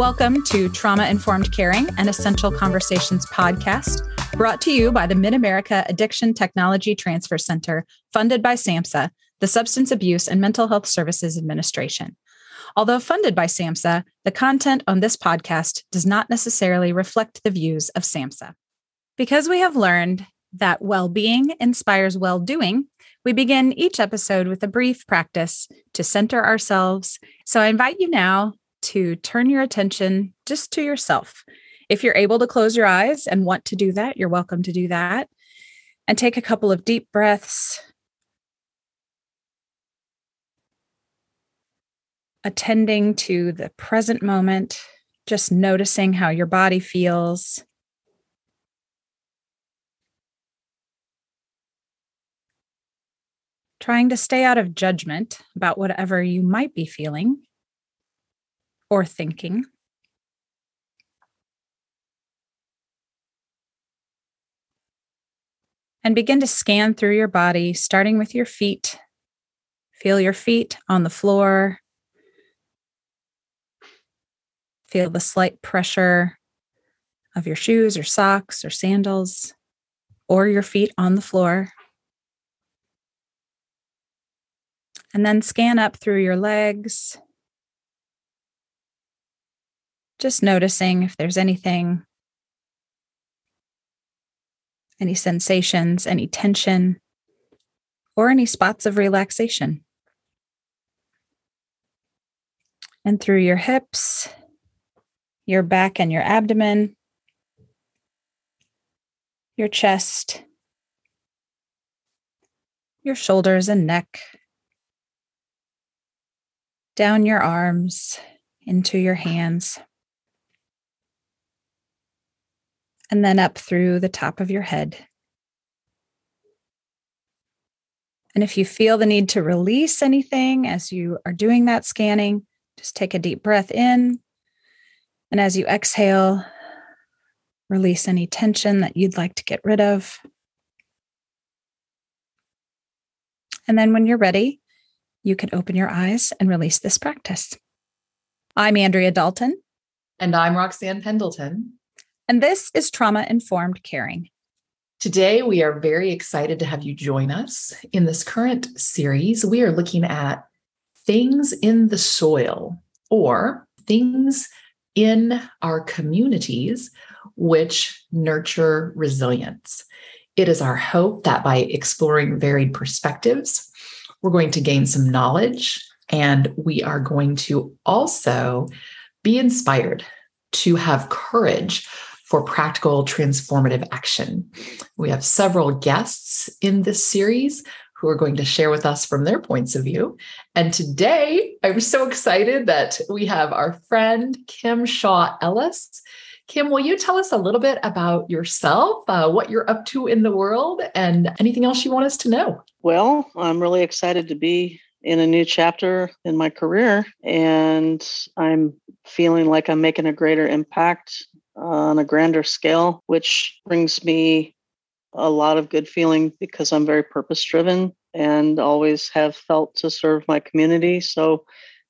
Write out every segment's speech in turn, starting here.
Welcome to Trauma Informed Caring and Essential Conversations podcast, brought to you by the Mid America Addiction Technology Transfer Center, funded by SAMHSA, the Substance Abuse and Mental Health Services Administration. Although funded by SAMHSA, the content on this podcast does not necessarily reflect the views of SAMHSA. Because we have learned that well being inspires well doing, we begin each episode with a brief practice to center ourselves. So I invite you now to turn your attention just to yourself. If you're able to close your eyes and want to do that, you're welcome to do that. And take a couple of deep breaths. Attending to the present moment, just noticing how your body feels. Trying to stay out of judgment about whatever you might be feeling or thinking. And begin to scan through your body, starting with your feet. Feel your feet on the floor. Feel the slight pressure of your shoes or socks or sandals or your feet on the floor. And then scan up through your legs, just noticing if there's anything, any sensations, any tension, or any spots of relaxation. And through your hips, your back and your abdomen, your chest, your shoulders and neck, down your arms into your hands. And then up through the top of your head. And if you feel the need to release anything as you are doing that scanning, just take a deep breath in. And as you exhale, release any tension that you'd like to get rid of. And then when you're ready, you can open your eyes and release this practice. I'm Andrea Dalton. And I'm Roxanne Pendleton. And this is Trauma Informed Caring. Today, we are very excited to have you join us. In this current series, we are looking at things in the soil or things in our communities which nurture resilience. It is our hope that by exploring varied perspectives, we're going to gain some knowledge and we are going to also be inspired to have courage for practical transformative action. We have several guests in this series who are going to share with us from their points of view. And today, I'm so excited that we have our friend Kim Shaw Ellis. Kim, will you tell us a little bit about yourself, uh, what you're up to in the world, and anything else you want us to know? Well, I'm really excited to be in a new chapter in my career, and I'm feeling like I'm making a greater impact on a grander scale, which brings me a lot of good feeling because I'm very purpose driven and always have felt to serve my community. So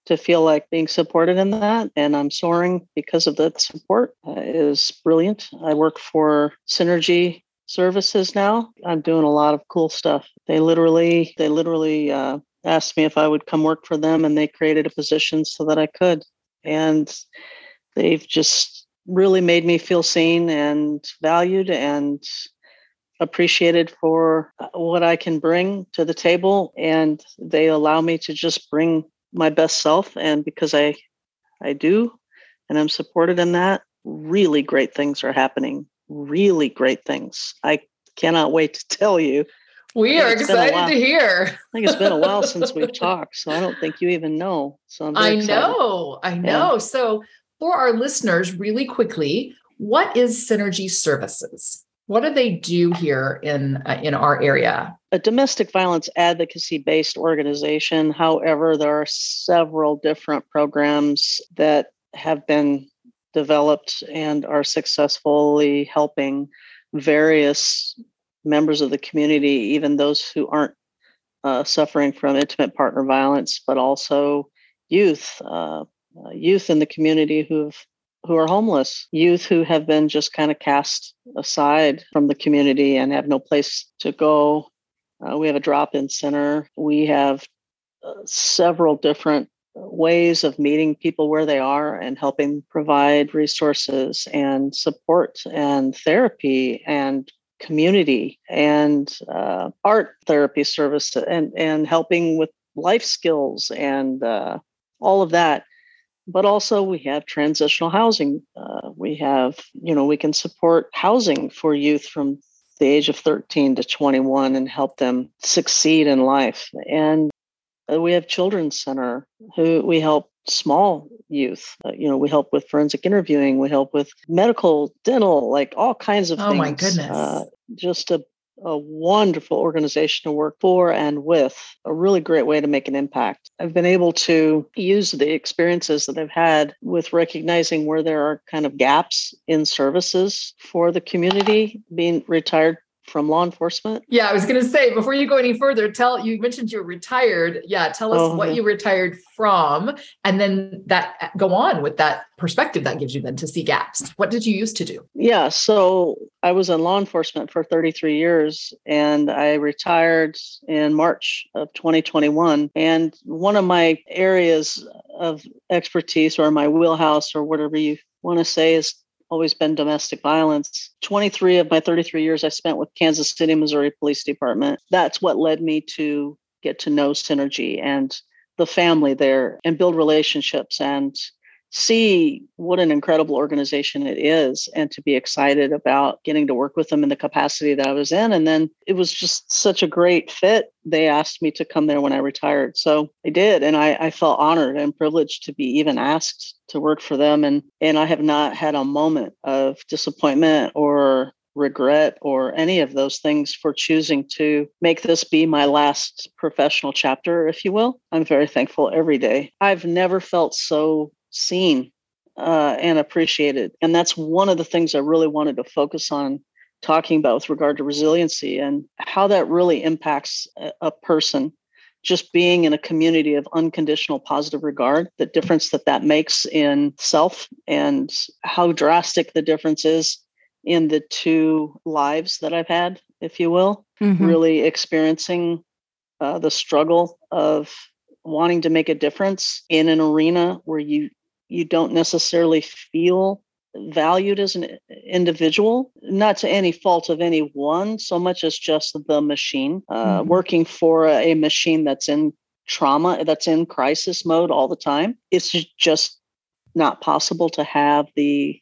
to feel like being supported in that and I'm soaring because of that support uh, is brilliant. I work for Synergy Services now. I'm doing a lot of cool stuff. They literally, they literally uh, asked me if I would come work for them, and they created a position so that I could. And they've just really made me feel seen and valued and appreciated for uh, what I can bring to the table and they allow me to just bring my best self and because I I do and I'm supported in that really great things are happening really great things I cannot wait to tell you we are excited to hear. I think it's been a while since we've talked, so I don't think you even know. So i know, I know. Yeah. So for our listeners, really quickly, what is Synergy Services? What do they do here in uh, in our area? A domestic violence advocacy based organization. However, there are several different programs that have been developed and are successfully helping various members of the community, even those who aren't uh, suffering from intimate partner violence, but also youth, uh, uh, youth in the community who've who are homeless, youth who have been just kind of cast aside from the community and have no place to go. Uh, we have a drop in center. We have uh, several different ways of meeting people where they are and helping provide resources and support and therapy and community and uh, art therapy service and and helping with life skills and uh, all of that but also we have transitional housing uh, we have you know we can support housing for youth from the age of 13 to 21 and help them succeed in life. And uh, we have children's center who we help small youth uh, you know we help with forensic interviewing we help with medical dental like all kinds of oh things my goodness. uh, just a a wonderful organization to work for and with, a really great way to make an impact. I've been able to use the experiences that I've had with recognizing where there are kind of gaps in services for the community, being retired from law enforcement. Yeah, I was going to say before you go any further, tell you mentioned you're retired. Yeah, tell us oh, what yeah. you retired from, and then that go on with that perspective that gives you then to see gaps. What did you used to do? Yeah, so I was in law enforcement for 33 years, and I retired in March of 2021. And one of my areas of expertise, or my wheelhouse, or whatever you want to say, is always been domestic violence. 23 of my 33 years I spent with Kansas City, Missouri Police Department. That's what led me to get to know Synergy and the family there and build relationships and see what an incredible organization it is and to be excited about getting to work with them in the capacity that I was in. And then it was just such a great fit. They asked me to come there when I retired. So I did. And I, I felt honored and privileged to be even asked to work for them. And, and I have not had a moment of disappointment or regret or any of those things for choosing to make this be my last professional chapter, if you will. I'm very thankful every day. I've never felt so seen uh, and appreciated. And that's one of the things I really wanted to focus on talking about with regard to resiliency and how that really impacts a, person just being in a community of unconditional positive regard the difference that that makes in self and how drastic the difference is in the two lives that i've had if you will mm-hmm. really experiencing uh, the struggle of wanting to make a difference in an arena where you you don't necessarily feel valued as an individual, not to any fault of anyone, so much as just the machine, uh, mm-hmm. working for a, machine that's in trauma, that's in crisis mode all the time. It's just not possible to have the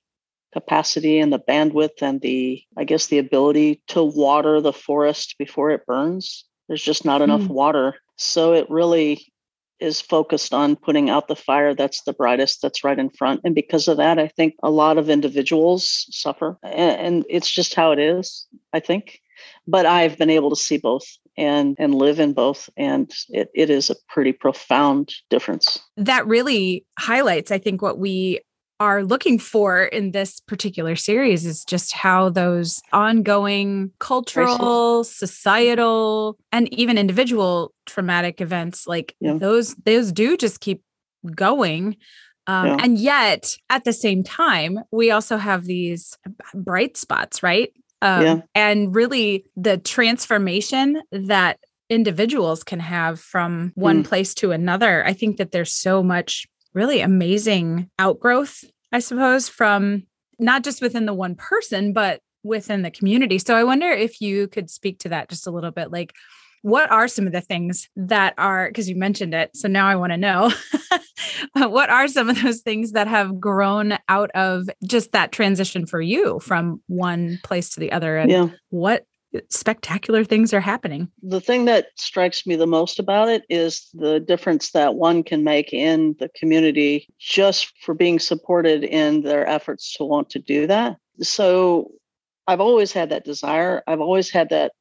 capacity and the bandwidth and the, I guess, the ability to water the forest before it burns. There's just not mm-hmm. enough water. So it really is focused on putting out the fire that's the brightest, that's right in front. And because of that, I think a lot of individuals suffer. And, it's just how it is, I think. But I've been able to see both and and live in both and it, it is a pretty profound difference that really highlights i think what we are looking for in this particular series is just how those ongoing cultural, societal, and even individual traumatic events like yeah. those those do just keep going. Um, yeah. And yet, at the same time, we also have these bright spots, right? Um, yeah. And really, the transformation that individuals can have from one mm. place to another. I think that there's so much really amazing outgrowth, I suppose, from not just within the one person, but within the community. So I wonder if you could speak to that just a little bit. Like, what are some of the things that are, because you mentioned it. So now I want to know what are some of those things that have grown out of just that transition for you from one place to the other? And yeah. what spectacular things are happening. The thing that strikes me the most about it is the difference that one can make in the community just for being supported in their efforts to want to do that. So I've always had that desire. I've always had that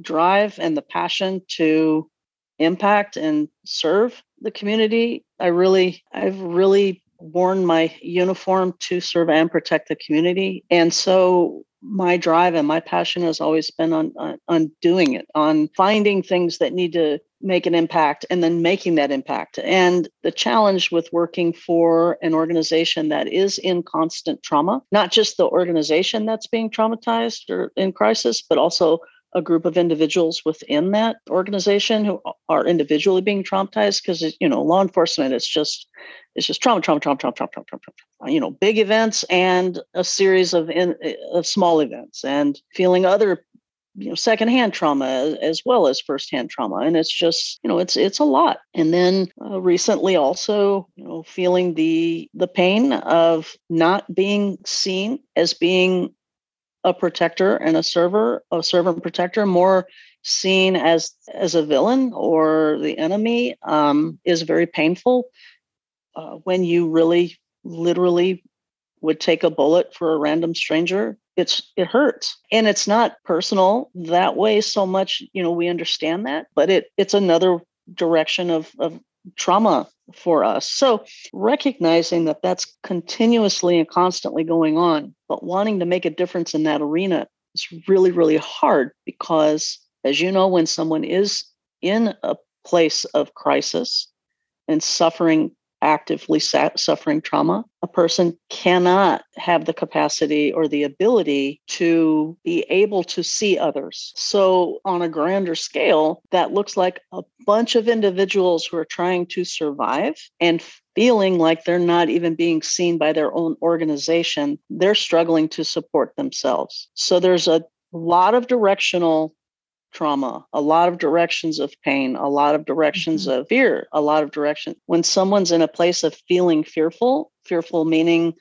drive and the passion to impact and serve the community. I really, I've really worn my uniform to serve and protect the community. And so my drive and my passion has always been on, on, on doing it, on finding things that need to make an impact and then making that impact. And the challenge with working for an organization that is in constant trauma, not just the organization that's being traumatized or in crisis, but also a group of individuals within that organization who are individually being traumatized because you know law enforcement is just it's just trauma trauma trauma trauma trauma trauma, trauma, trauma. you know big events and a series of in, of small events and feeling other you know secondhand trauma as well as firsthand trauma and it's just you know it's it's a lot and then uh, recently also you know feeling the the pain of not being seen as being a protector and a server, a servant protector, more seen as as a villain or the enemy, um, is very painful. Uh, when you really, literally, would take a bullet for a random stranger, it's it hurts, and it's not personal that way so much. You know, we understand that, but it it's another direction of of trauma for us. So, recognizing that that's continuously and constantly going on, but wanting to make a difference in that arena is really, really hard because, as you know, when someone is in a place of crisis and suffering actively suffering trauma, a person cannot have the capacity or the ability to be able to see others. So, on a grander scale, that looks like a bunch of individuals who are trying to survive and feeling like they're not even being seen by their own organization. They're struggling to support themselves. So, there's a lot of directional trauma, a lot of directions of pain, a lot of directions mm-hmm. of fear, a lot of direction. When someone's in a place of feeling fearful, fearful meaning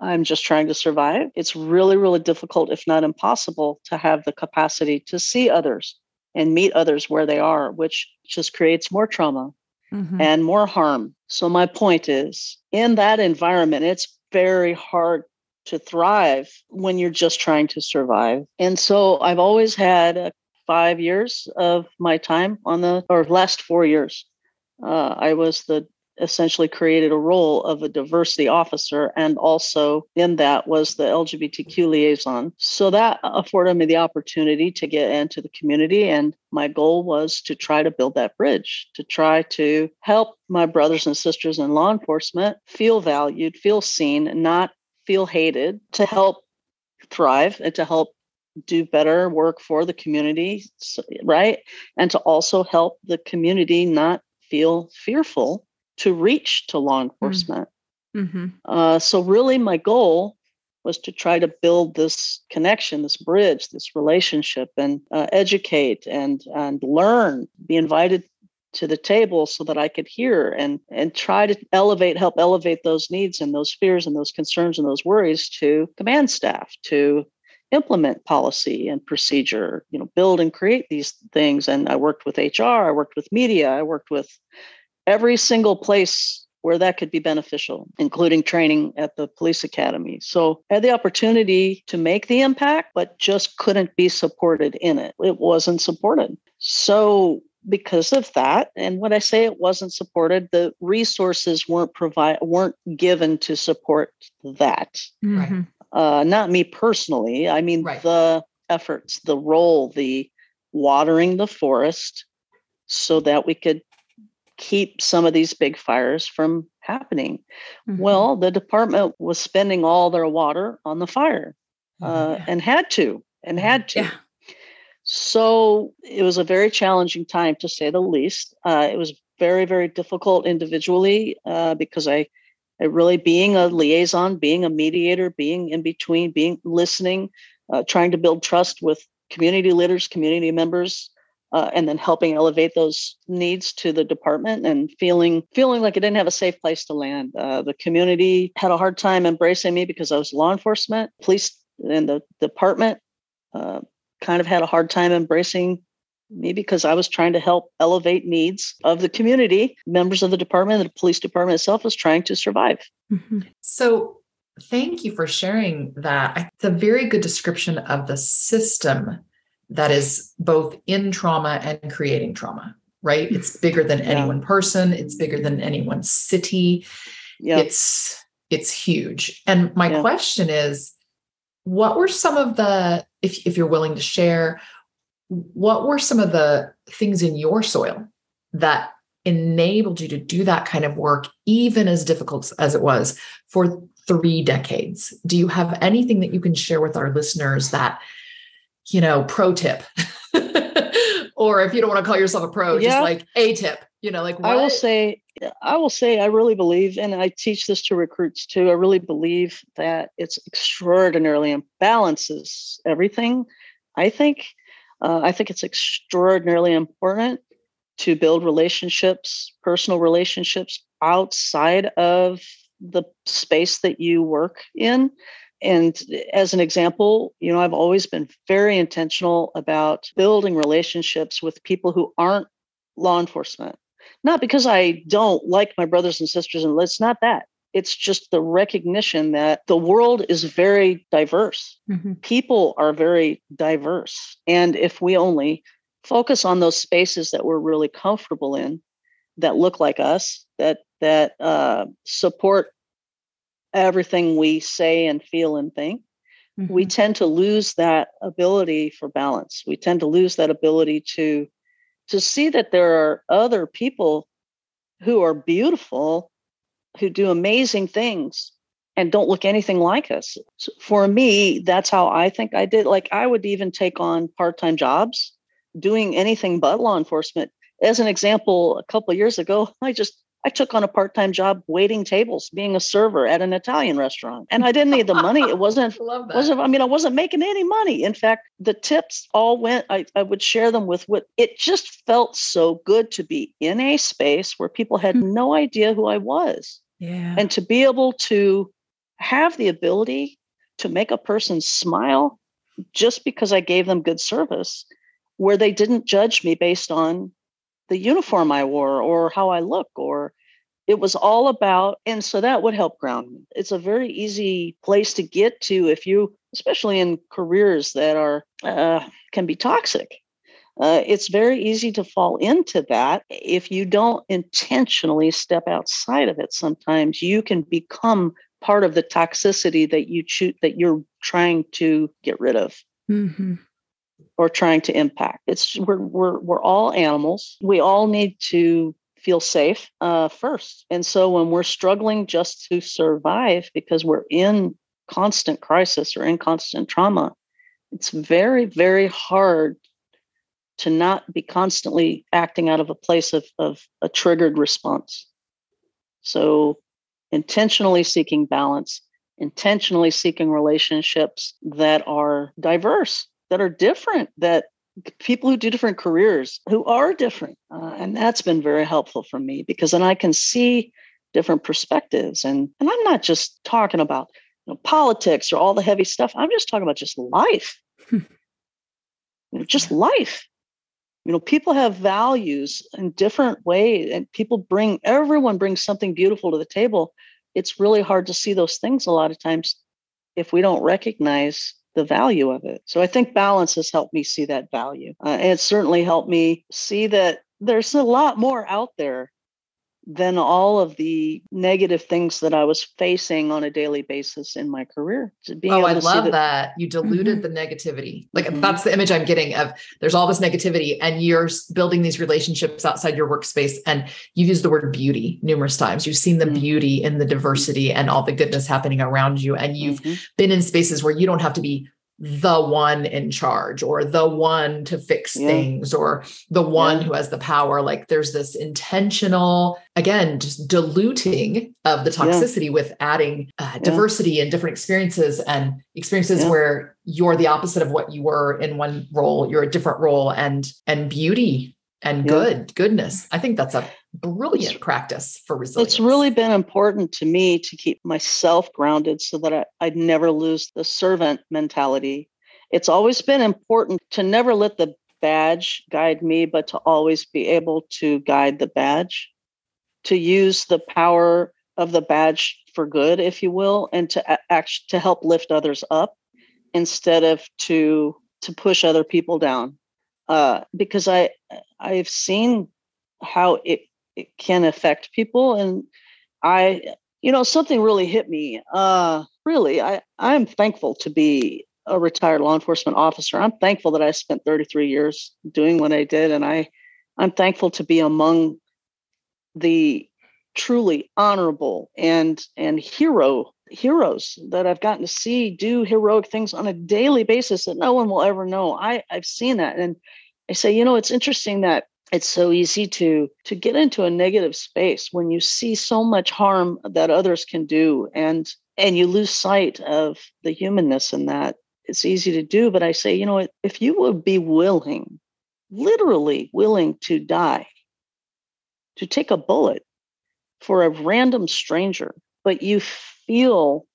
I'm just trying to survive, it's really, really difficult, if not impossible, to have the capacity to see others and meet others where they are, which just creates more trauma mm-hmm. and more harm. So, my point is in that environment, it's very hard to thrive when you're just trying to survive. And so I've always had a five years of my time on the, or last four years, uh, I was the essentially created a role of a diversity officer and also in that was the lgbtq liaison. So that afforded me the opportunity to get into the community and my goal was to try to build that bridge to try to help my brothers and sisters in law enforcement feel valued feel seen not feel hated to help thrive and to help do better work for the community, right? And to also help the community not feel fearful to reach to law mm. enforcement. Mm-hmm. Uh, so, really, my goal was to try to build this connection, this bridge, this relationship, and uh, educate and and learn, be invited to the table so that I could hear and and try to elevate, help elevate those needs and those fears and those concerns and those worries to command staff, to implement policy and procedure, you know, build and create these things. And I worked with HR, I worked with media, I worked with every single place where that could be beneficial, including training at the police academy. So I had the opportunity to make the impact, but just couldn't be supported in it. It wasn't supported. So because of that and when i say it wasn't supported the resources weren't provide weren't given to support that mm-hmm uh, not me personally. I mean, right. the efforts, the role, the watering the forest so that we could keep some of these big fires from happening. Mm-hmm. Well, the department was spending all their water on the fire oh, uh, yeah. and had to, and had to. Yeah. So it was a very challenging time to say the least. Uh, it was very, very difficult individually uh, because I really being a liaison, being a mediator, being in between, being listening, uh, trying to build trust with community leaders, community members, uh, and then helping elevate those needs to the department and feeling feeling like I didn't have a safe place to land. Uh, the community had a hard time embracing me because I was law enforcement, police, and the department uh, kind of had a hard time embracing me because I was trying to help elevate needs of the community. Members of the department, the police department itself was trying to survive. Mm-hmm. So, thank you for sharing that. It's a very good description of the system that is both in trauma and creating trauma, right? It's bigger than any one person, it's bigger than any one city. Yep. It's it's huge. And my yeah. question is what were some of the if, if you're willing to share what were some of the things in your soil that enabled you to do that kind of work even as difficult as it was for three decades do you have anything that you can share with our listeners that you know pro tip or if you don't want to call yourself a pro yeah. just like a tip you know like what? i will say I will say I really believe, and I teach this to recruits too. I really believe that it's extraordinarily and balances everything. I think, uh, I think it's extraordinarily important to build relationships, personal relationships outside of the space that you work in. And as an example, you know, I've always been very intentional about building relationships with people who aren't law enforcement not because I don't like my brothers and sisters, and it's not that. It's just the recognition that the world is very diverse. Mm-hmm. People are very diverse. And if we only focus on those spaces that we're really comfortable in, that look like us, that that uh, support everything we say and feel and think, mm-hmm. we tend to lose that ability for balance. We tend to lose that ability to to see that there are other people who are beautiful, who do amazing things and don't look anything like us. So for me, that's how I think I did. Like I would even take on part-time jobs doing anything but law enforcement. As an example, a couple of years ago, I just I took on a part-time job waiting tables, being a server at an Italian restaurant. And I didn't need the money. It wasn't wasn't I mean, I wasn't making any money. In fact, the tips all went, I, I would share them with what it just felt so good to be in a space where people had hmm. no idea who I was. Yeah. And to be able to have the ability to make a person smile just because I gave them good service, where they didn't judge me based on the uniform I wore or how I look or it was all about and so that would help ground me it's a very easy place to get to if you especially in careers that are uh, can be toxic uh, it's very easy to fall into that if you don't intentionally step outside of it sometimes you can become part of the toxicity that you choose that you're trying to get rid of mm-hmm or trying to impact. It's we're we're we're all animals. We all need to feel safe uh, first. And so when we're struggling just to survive because we're in constant crisis or in constant trauma, it's very very hard to not be constantly acting out of a place of, of a triggered response. So intentionally seeking balance, intentionally seeking relationships that are diverse that are different that people who do different careers who are different uh, and that's been very helpful for me because then i can see different perspectives. And and i'm not just talking about you know, politics or all the heavy stuff. I'm just talking about just life. You know, just life you know people have values in different ways and people bring everyone brings something beautiful to the table it's really hard to see those things a lot of times if we don't recognize the value of it. So I think balance has helped me see that value. Uh, and it certainly helped me see that there's a lot more out there than all of the negative things that I was facing on a daily basis in my career. oh, I love that, that, you diluted mm-hmm. the negativity. Like mm-hmm. that's the image I'm getting of there's all this negativity and you're building these relationships outside your workspace and you've used the word beauty numerous times. You've seen the mm-hmm. beauty in the diversity and all the goodness happening around you and you've mm-hmm. been in spaces where you don't have to be the one in charge or the one to fix yeah. things or the one yeah. who has the power like there's this intentional again just diluting of the toxicity yeah. with adding uh, diversity and different experiences and experiences where you're the opposite of what you were in one role you're a different role and and beauty and good goodness i think that's a brilliant practice for resilience. It's really been important to me to keep myself grounded so that I, I'd never lose the servant mentality. It's always been important to never let the badge guide me, but to always be able to guide the badge, to use the power of the badge for good, if you will, and to act to help lift others up instead of to to push other people down. Uh, because I I've seen how it it can affect people and i you know something really hit me uh really, I, I'm thankful to be a retired law enforcement officer. I'm thankful that I spent 33 years doing what I did. And I, I'm thankful to be among the truly honorable and and hero heroes that I've gotten to see do heroic things on a daily basis that no one will ever know. I, I've seen that. And I say, you know, it's interesting that it's so easy to to get into a negative space when you see so much harm that others can do and and you lose sight of the humanness in that. It's easy to do but i say you know if you would be willing literally willing to die to take a bullet for a random stranger but you feel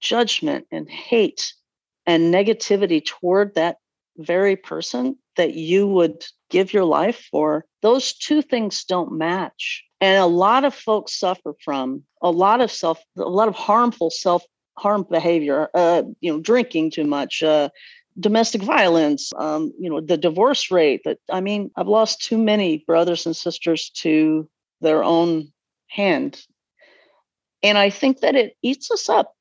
judgment and hate and negativity toward that very person that you would give your life for, those two things don't match. And a lot of folks suffer from a lot of self, a lot of harmful self harm behavior, uh, you know, drinking too much, uh, domestic violence, um, you know, the divorce rate. That I mean, I've lost too many brothers and sisters to their own hand and I think that it eats us up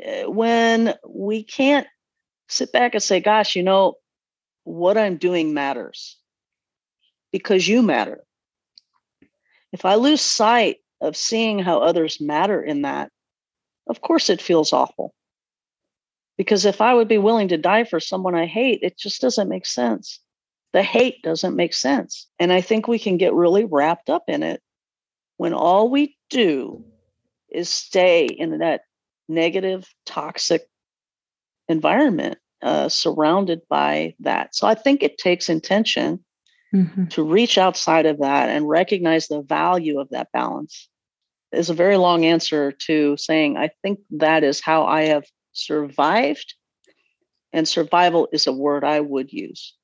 eh, when we can't sit back and say, gosh, you know, what I'm doing matters because you matter. If I lose sight of seeing how others matter in that, of course it feels awful. Because if I would be willing to die for someone I hate, it just doesn't make sense. The hate doesn't make sense. And I think we can get really wrapped up in it when all we do is stay in that negative, toxic environment uh, surrounded by that. So I think it takes intention mm-hmm. to reach outside of that and recognize the value of that balance. Is a very long answer to saying I think that is how I have survived, and survival is a word I would use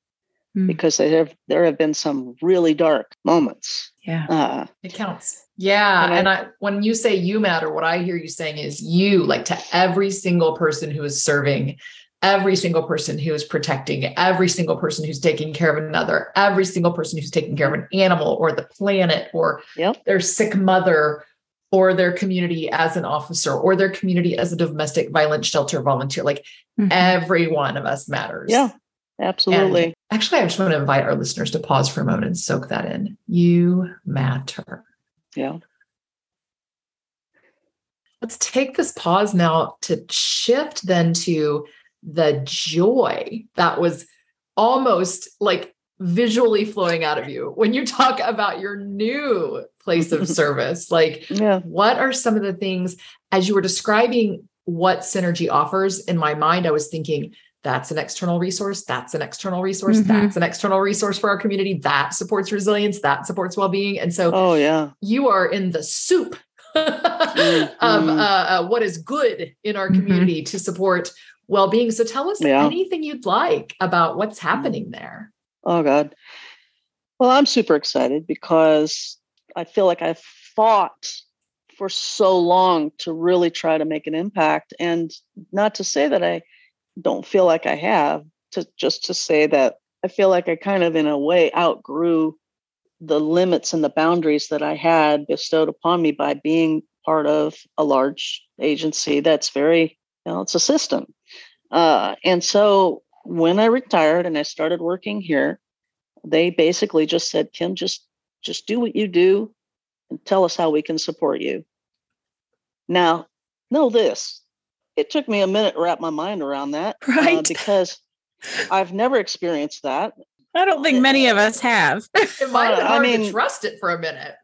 mm. because there have there have been some really dark moments. Yeah, uh, it counts. Yeah. And, and I, I, when you say you matter, what I hear you saying is you, like to every single person who is serving, every single person who is protecting, every single person who's taking care of another, every single person who's taking care of an animal or the planet or yep. their sick mother or their community as an officer or their community as a domestic violence shelter volunteer. Like mm-hmm. every one of us matters. Yeah. Absolutely. And actually, I just want to invite our listeners to pause for a moment and soak that in. You matter. Yeah. Let's take this pause now to shift then to the joy that was almost like visually flowing out of you when you talk about your new place of service. Like, yeah. what are some of the things as you were describing what Synergy offers? In my mind, I was thinking, that's an external resource that's an external resource mm-hmm. that's an external resource for our community that supports resilience that supports well-being and so oh yeah you are in the soup mm-hmm. of uh, uh, what is good in our mm-hmm. community mm-hmm. to support well-being. So tell us yeah. anything you'd like about what's happening there. Oh god. Well i'm super excited because i feel like i've fought for so long to really try to make an impact. And not to say that i don't feel like I have to just to say that I feel like I kind of in a way outgrew the limits and the boundaries that I had bestowed upon me by being part of a large agency that's very, you know, it's a system. Uh, and so when I retired and I started working here, they basically just said, Kim, just just do what you do and tell us how we can support you. Now, know this it took me a minute to wrap my mind around that. Uh, right. Uh, because I've never experienced that. I don't think many of us have. it might have been hard I mean, to trust it for a minute.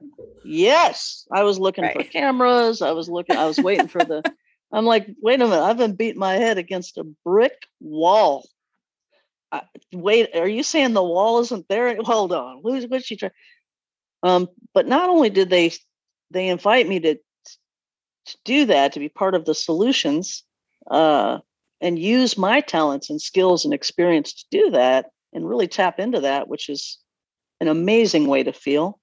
Yes. I was looking right. for cameras. I was looking, I was waiting for the, I'm like, wait a minute, I've been beating my head against a brick wall. I, wait, are you saying the wall isn't there? Hold on. Who's what's she trying? Um, but not only did they they invite me to to do that, to be part of the solutions, uh, and use my talents and skills and experience to do that and really tap into that, which is an amazing way to feel.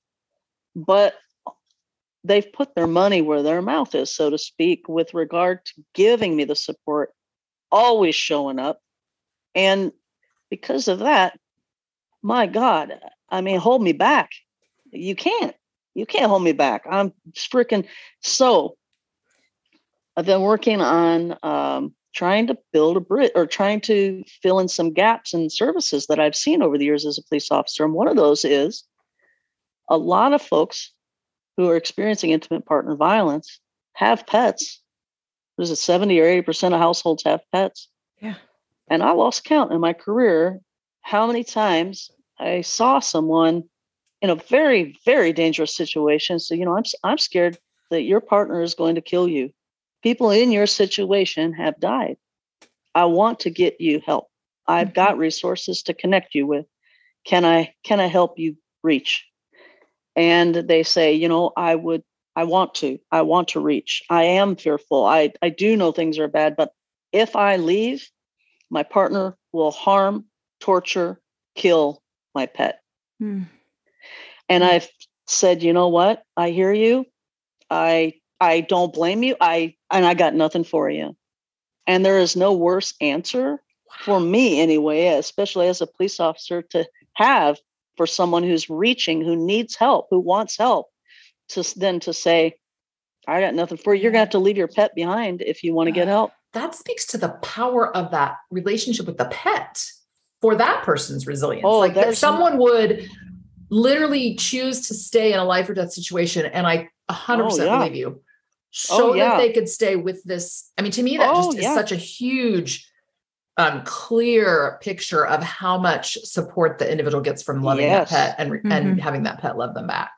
But they've put their money where their mouth is, so to speak, with regard to giving me the support, always showing up. And because of that, my God, I mean, hold me back. You can't. You can't hold me back. I'm freaking so I've been working on um, trying to build a bridge or trying to fill in some gaps in services that I've seen over the years as a police officer. And one of those is a lot of folks who are experiencing intimate partner violence have pets. There's a 70 or 80% of households have pets. Yeah. And I lost count in my career how many times I saw someone in a very, very dangerous situation. So, you know, I'm, I'm scared that your partner is going to kill you. People in your situation have died. I want to get you help. I've mm-hmm. got resources to connect you with. Can I can I help you reach? And they say, you know, I would I want to. I want to reach. I am fearful. I I do know things are bad, but if I leave, my partner will harm, torture, kill my pet. Mm. And I've said, you know what? I hear you. I I don't blame you. I and I got nothing for you. And there is no worse answer for me anyway, especially as a police officer to have for someone who's reaching, who needs help, who wants help, to then to say, I got nothing for you. You're gonna have to leave your pet behind if you want to get help. That speaks to the power of that relationship with the pet for that person's resilience. Oh, like that someone would literally choose to stay in a life or death situation. And I 100% oh, yeah. believe you. Oh, so oh, yeah. that they could stay with this. I mean, to me, that oh, just is such a huge, um, clear picture of how much support the individual gets from loving yes. that pet and, mm-hmm. and having that pet love them back.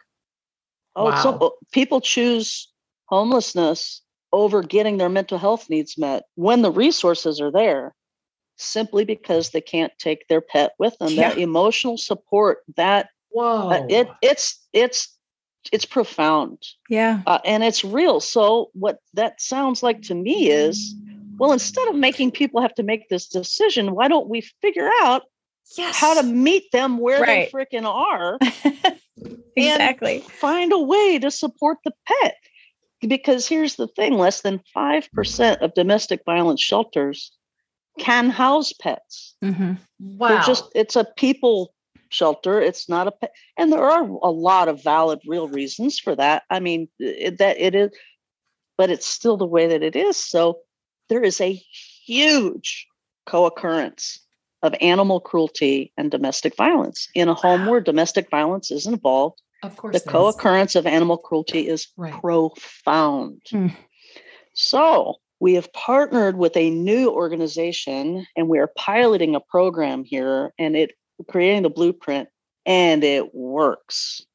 Oh, wow. so uh, people choose homelessness over getting their mental health needs met when the resources are there simply because they can't take their pet with them. Yeah. That emotional support, that Whoa. Uh, it it's it's it's profound. Yeah. Uh, and it's real. So what that sounds like to me is well instead of making people have to make this decision, why don't we figure out yes. how to meet them where right. they freaking are? exactly. find a way to support the pet. Because here's the thing, less than 5% of domestic violence shelters can house pets. Mm-hmm. Wow. They're just it's a people shelter. It's not a pet. And there are a lot of valid, real reasons for that. I mean, it, that it is, but it's still the way that it is. So there is a huge co occurrence of animal cruelty and domestic violence in a home where domestic violence is involved. Of course, the co occurrence of animal cruelty is right. profound. Mm. So, we have partnered with a new organization and we are piloting a program here and it creating the blueprint and it works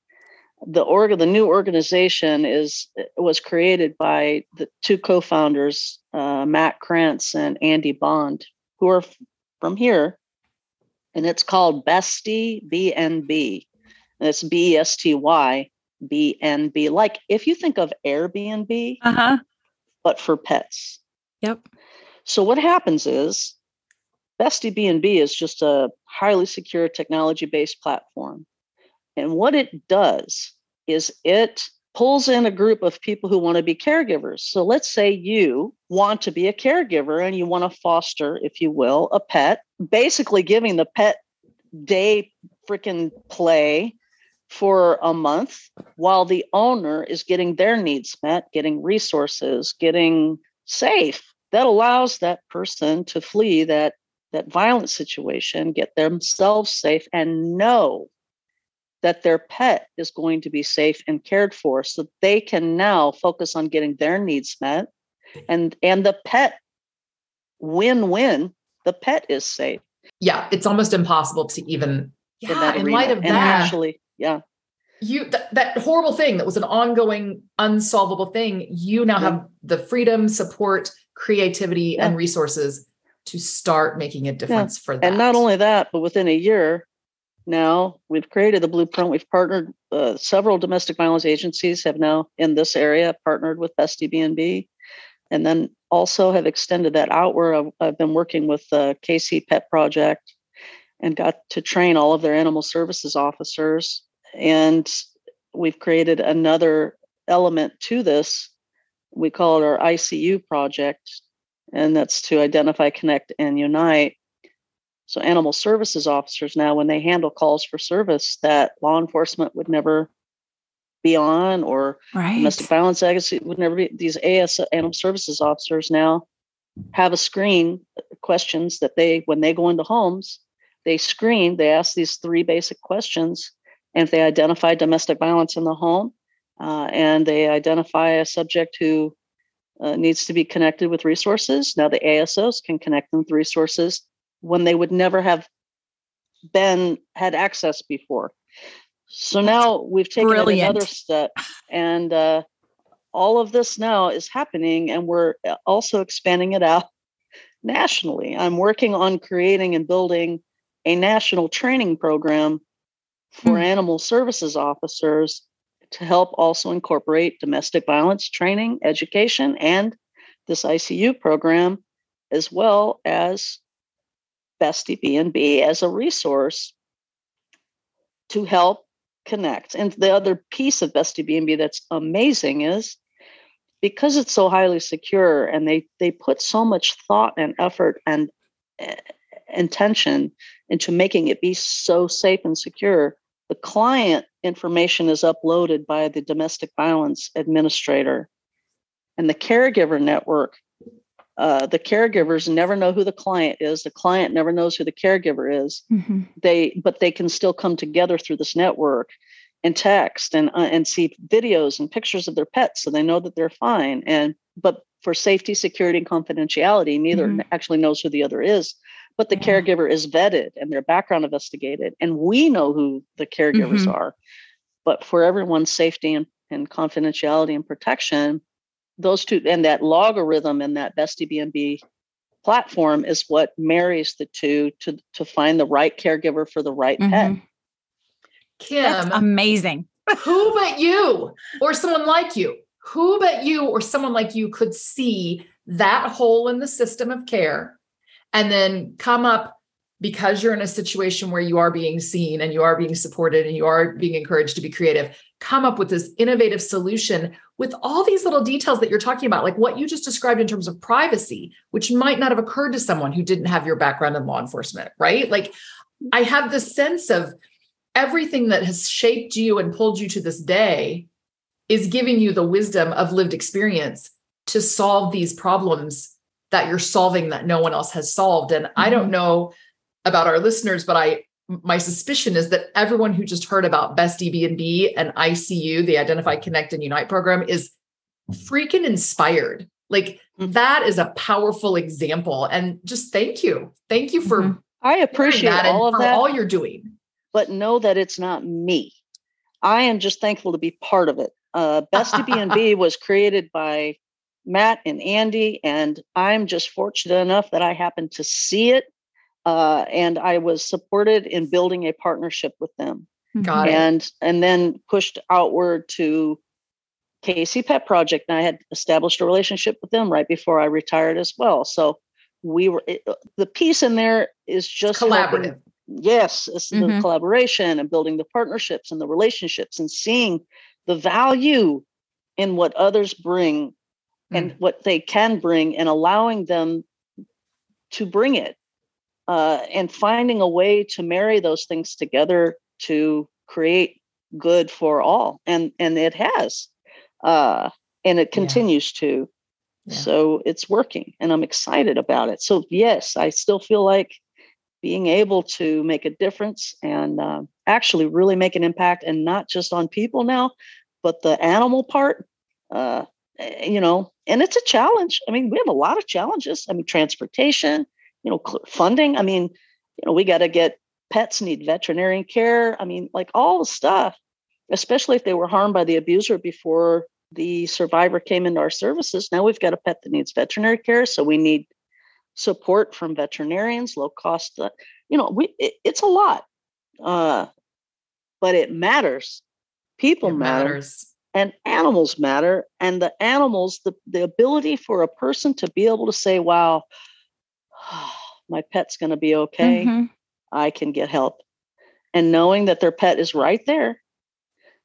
the org the new organization is was created by the two co-founders uh, matt krantz and andy bond who are from here and it's called besty bnb and it's b-e-s-t-y bnb like if you think of airbnb uh-huh. but for pets yep so what happens is Besty BNB is just a highly secure technology based platform. And what it does is it pulls in a group of people who want to be caregivers. So let's say you want to be a caregiver and you want to foster, if you will, a pet, basically giving the pet day freaking play for a month while the owner is getting their needs met, getting resources, getting safe. That allows that person to flee that that violent situation, get themselves safe, and know that their pet is going to be safe and cared for so they can now focus on getting their needs met and and the pet win-win the pet is safe yeah it's almost impossible to even yeah in, in light of and that actually yeah you th- that horrible thing that was an ongoing unsolvable thing you now yeah. have mm-hmm. the freedom support creativity yeah. and resources to start making a difference yeah. for that. And not only that, but within a year now, we've created the blueprint. We've partnered, uh, several domestic violence agencies have now in this area partnered with Besty BNB. And then also have extended that out where I've, I've been working with the KC Pet Project and got to train all of their animal services officers. And we've created another element to this. We call it our ICU project and that's to identify, connect, and unite. So, animal services officers now, when they handle calls for service that law enforcement would never be on or right. domestic violence agency would never be these AS animal services officers now have a screen uh, questions that they when they go into homes they screen they ask these three basic questions and if they identify domestic violence in the home uh, and they identify a subject who uh, needs to be connected with resources now the asos can connect them with resources when they would never have been had access before so now we've taken another step, and uh, all of this now is happening, and we're uh, also expanding it out nationally. I'm working on creating and building a national training program for hmm. animal services officers to help also incorporate domestic violence training, education, and this ICU program, as well as Bestie B&B as a resource to help connect. And the other piece of Bestie B&B that's amazing is because it's so highly secure and they they put so much thought and effort and uh, intention into making it be so safe and secure the client information is uploaded by the domestic violence administrator and the caregiver network uh, the caregivers never know who the client is the client never knows who the caregiver is mm-hmm. they but they can still come together through this network and text and uh, and see videos and pictures of their pets so they know that they're fine and but for safety security and confidentiality neither mm-hmm. actually knows who the other is but the yeah. caregiver is vetted and their background investigated and we know who the caregivers mm-hmm. are but for everyone's safety and, and confidentiality and protection those two and that logarithm and that bestie B&B platform is what marries the two to to find the right caregiver for the right mm-hmm. pet. Kim, That's amazing. who but you or someone like you? Who but you or someone like you could see that hole in the system of care and then come up because you're in a situation where you are being seen and you are being supported and you are being encouraged to be creative, come up with this innovative solution with all these little details that you're talking about, like what you just described in terms of privacy, which might not have occurred to someone who didn't have your background in law enforcement, right? Like I have the sense of everything that has shaped you and pulled you to this day is giving you the wisdom of lived experience to solve these problems that you're solving that no one else has solved. And mm-hmm. I don't mm-hmm. know about our listeners, but I my suspicion is that everyone who just heard about Bestie B&B and ICU, the Identify Connect and Unite program, is freaking inspired. Like mm-hmm. that is a powerful example. And just thank you. Thank you for mm-hmm. I appreciate all of that. All you're doing. But know that it's not me. I am just thankful to be part of it. Uh, Bestie B&B was created by Matt and Andy, and I'm just fortunate enough that I happened to see it uh, and I was supported in building a partnership with them. Got and it. and then pushed outward to KC Pet Project, and I had established a relationship with them right before I retired as well. So we were it, uh, the piece in there is just it's collaborative. Helping, yes, it's mm-hmm. the collaboration and building the partnerships and the relationships and seeing the value in what others bring mm. and what they can bring and allowing them to bring it uh, and finding a way to marry those things together to create good for all and and it has uh, and it continues yeah. to yeah. so it's working and i'm excited about it so yes i still feel like being able to make a difference and uh, actually really make an impact and not just on people now but the animal part uh, eh, you know and it's a challenge i mean we have a lot of challenges i mean transportation you know funding? I mean you know we got to get pets need veterinary care. I mean like all the stuff especially if they were harmed by the abuser before the survivor came into our services now we've got a pet that needs veterinary care so we need support from veterinarians low cost uh, you know we it, it's a lot uh, but it matters. People it matter matters. and animals matter and the animals the, the ability for a person to be able to say wow my pet's going to be okay. Mm-hmm. I can get help. And knowing that their pet is right there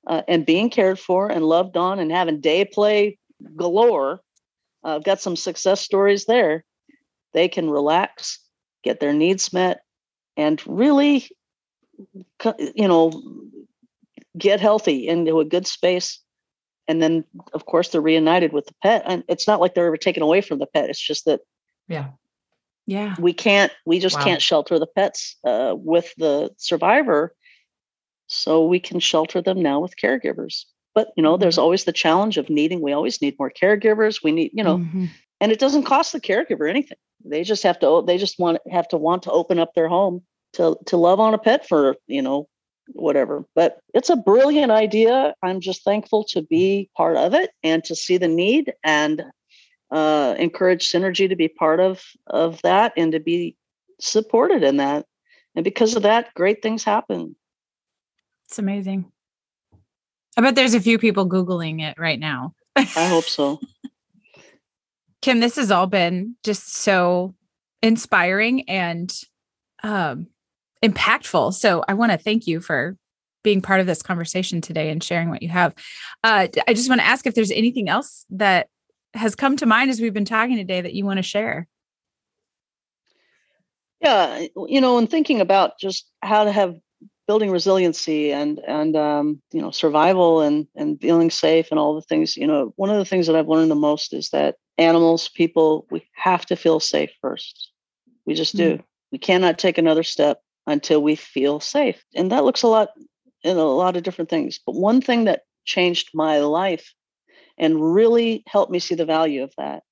uh, and being cared for and loved on and having day play galore. Uh, I've got some success stories there. They can relax, get their needs met, and really, you know, get healthy into a good space and then of course they're reunited with the pet and it's not like they're ever taken away from the pet it's just that yeah yeah. We can't we just Wow. can't shelter the pets uh, with the survivor. So we can shelter them now with caregivers. But you know there's Mhm. always the challenge of needing we always need more caregivers. We need you know Mhm. and it doesn't cost the caregiver anything. They just have to they just want have to want to open up their home to to love on a pet for you know whatever. But it's a brilliant idea. I'm just thankful to be part of it and to see the need and uh, encourage synergy to be part of of that and to be supported in that and because of that great things happen It's amazing. I bet there's a few people Googling it right now. i hope so Kim, this has all been just so inspiring and um, impactful. So I want to thank you for being part of this conversation today and sharing what you have. Uh, I just want to ask if there's anything else that has come to mind as we've been talking today that you want to share. yeah you know in thinking about just how to have building resiliency and and um, you know survival and and feeling safe and all the things you know one of the things that i've learned the most is that animals people we have to feel safe first. We just do. We cannot take another step until we feel safe and that looks a lot in a lot of different things but one thing that changed my life and really helped me see the value of that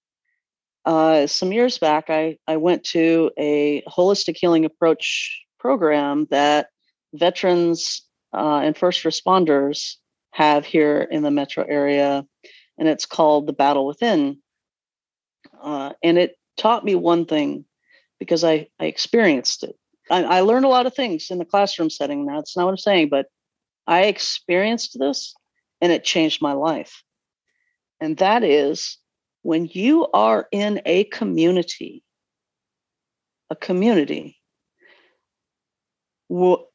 uh, some years back, I, I went to a holistic healing approach program that veterans uh, and first responders have here in the metro area, and it's called The Battle Within. Uh, and it taught me one thing because I, I experienced it. I, I learned a lot of things in the classroom setting. That's not what I'm saying, but I experienced this and it changed my life. And that is when you are in a community, a community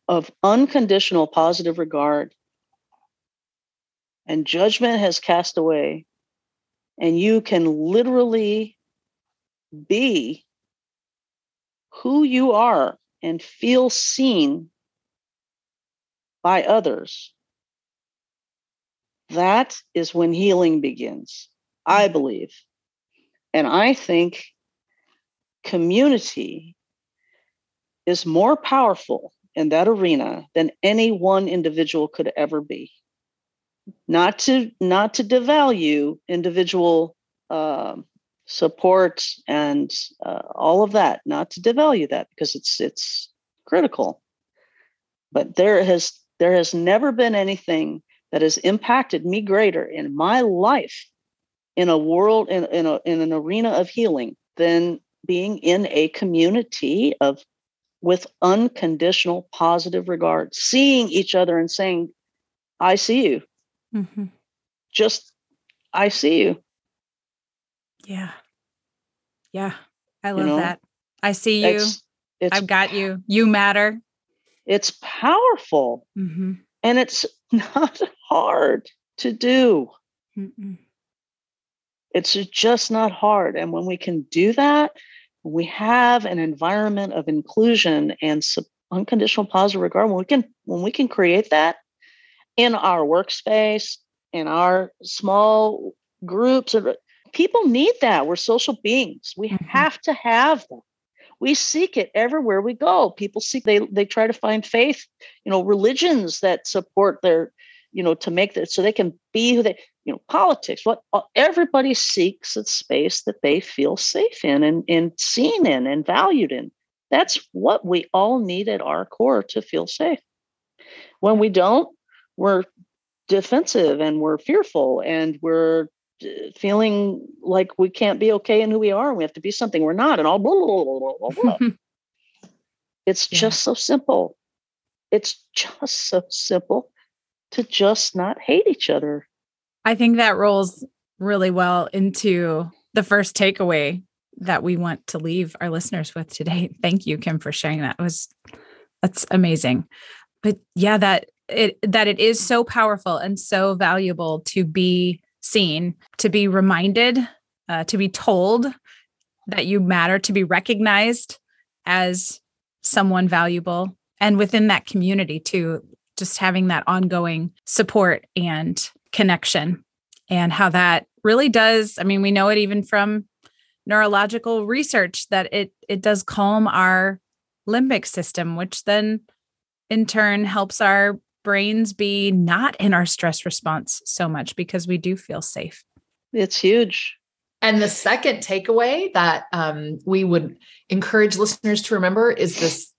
of unconditional positive regard, and judgment has cast away, and you can literally be who you are and feel seen by others, that is when healing begins. I believe. And I think community is more powerful in that arena than any one individual could ever be. Not to not to devalue individual um, support and uh, all of that, not to devalue that because it's it's critical. But there has there has never been anything that has impacted me greater in my life in a world in, in, a, in an arena of healing than being in a community of with unconditional positive regard seeing each other and saying i see you Mhm. just i see you Yeah. Yeah. I You love know, that. I see you. it's it's I've got you. You matter. it's powerful hmm and it's not hard to do. Mm-mm. it's just not hard and when we can do that we have an environment of inclusion and unconditional positive regard. When we can when we can create that in our workspace in our small groups of people need that. We're social beings. We Mhm. have to have that we seek it everywhere we go. People seek they they try to find faith you know religions that support their you know to make that so they can be who they you know politics what uh, everybody seeks a space that they feel safe in and, and seen in and valued in. That's what we all need at our core to feel safe. When we don't we're defensive and we're fearful and we're Uh, feeling like we can't be okay in who we are and we have to be something we're not and all blah, blah, blah, blah, blah, blah. it's Yeah. just so simple it's just so simple to just not hate each other I think that rolls really well into the first takeaway that we want to leave our listeners with today. Thank you, Kim, for sharing that. It was that's amazing. But yeah, that it that it is so powerful and so valuable to be seen, to be reminded, uh, to be told that you matter, to be recognized as someone valuable, and within that community too. just having that ongoing support and connection and how that really does i mean we know it even from neurological research that it it does calm our limbic system which then in turn helps our brains be not in our stress response so much because we do feel safe it's huge and the second takeaway that um, we would encourage listeners to remember is this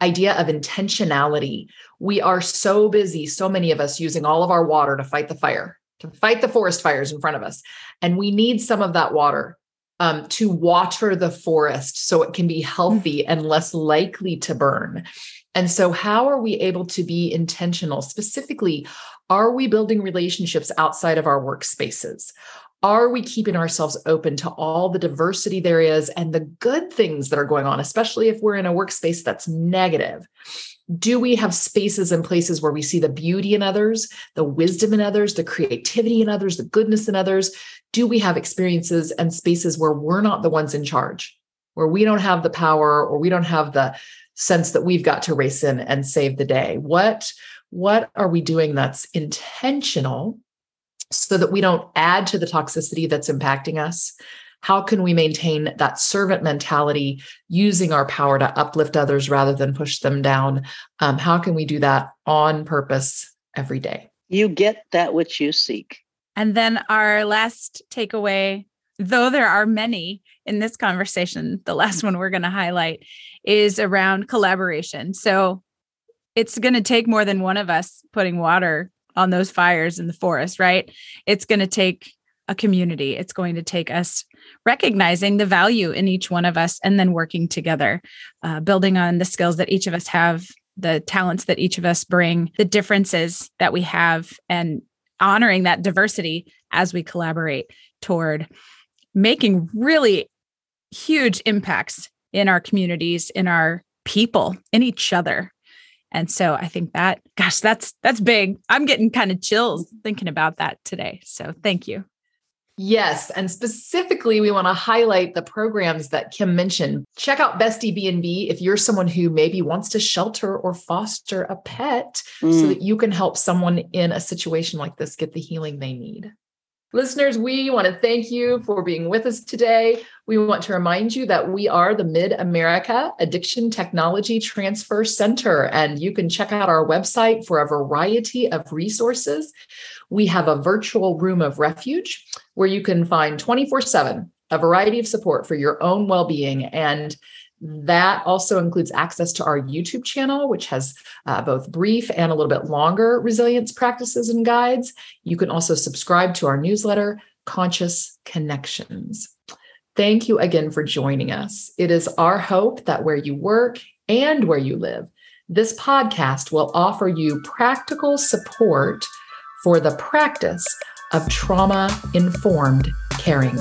idea of intentionality. We are so busy, so many of us using all of our water to fight the fire, to fight the forest fires in front of us. And we need some of that water um, to water the forest so it can be healthy and less likely to burn. And so, how are we able to be intentional? Specifically, are we building relationships outside of our workspaces? Are we keeping ourselves open to all the diversity there is and the good things that are going on, especially if we're in a workspace that's negative? Do we have spaces and places where we see the beauty in others, the wisdom in others, the creativity in others, the goodness in others? Do we have experiences and spaces where we're not the ones in charge, where we don't have the power or we don't have the sense that we've got to race in and save the day? What what are we doing that's intentional so that we don't add to the toxicity that's impacting us? How can we maintain that servant mentality using our power to uplift others rather than push them down? Um, how can we do that on purpose every day? You get that which you seek. And then our last takeaway, though there are many in this conversation, the last one we're going to highlight is around collaboration. So it's going to take more than one of us putting water on those fires in the forest, right? It's going to take a community. It's going to take us recognizing the value in each one of us and then working together, uh, building on the skills that each of us have, the talents that each of us bring, the differences that we have, and honoring that diversity as we collaborate toward making really huge impacts in our communities, in our people, in each other. And so I think that, gosh, that's that's big. I'm getting kind of chills thinking about that today. So thank you. Yes, and specifically we want to highlight the programs that Kim mentioned. Check out Bestie B&B if you're someone who maybe wants to shelter or foster a pet mm. so that you can help someone in a situation like this get the healing they need. Listeners, we want to thank you for being with us today. We want to remind you that we are the Mid America Addiction Technology Transfer Center, and you can check out our website for a variety of resources. We have a virtual room of refuge where you can find 24 7 a variety of support for your own well being. And that also includes access to our YouTube channel, which has uh, both brief and a little bit longer resilience practices and guides. You can also subscribe to our newsletter, Conscious Connections. Thank you again for joining us. It is our hope that where you work and where you live, this podcast will offer you practical support for the practice of trauma informed caring.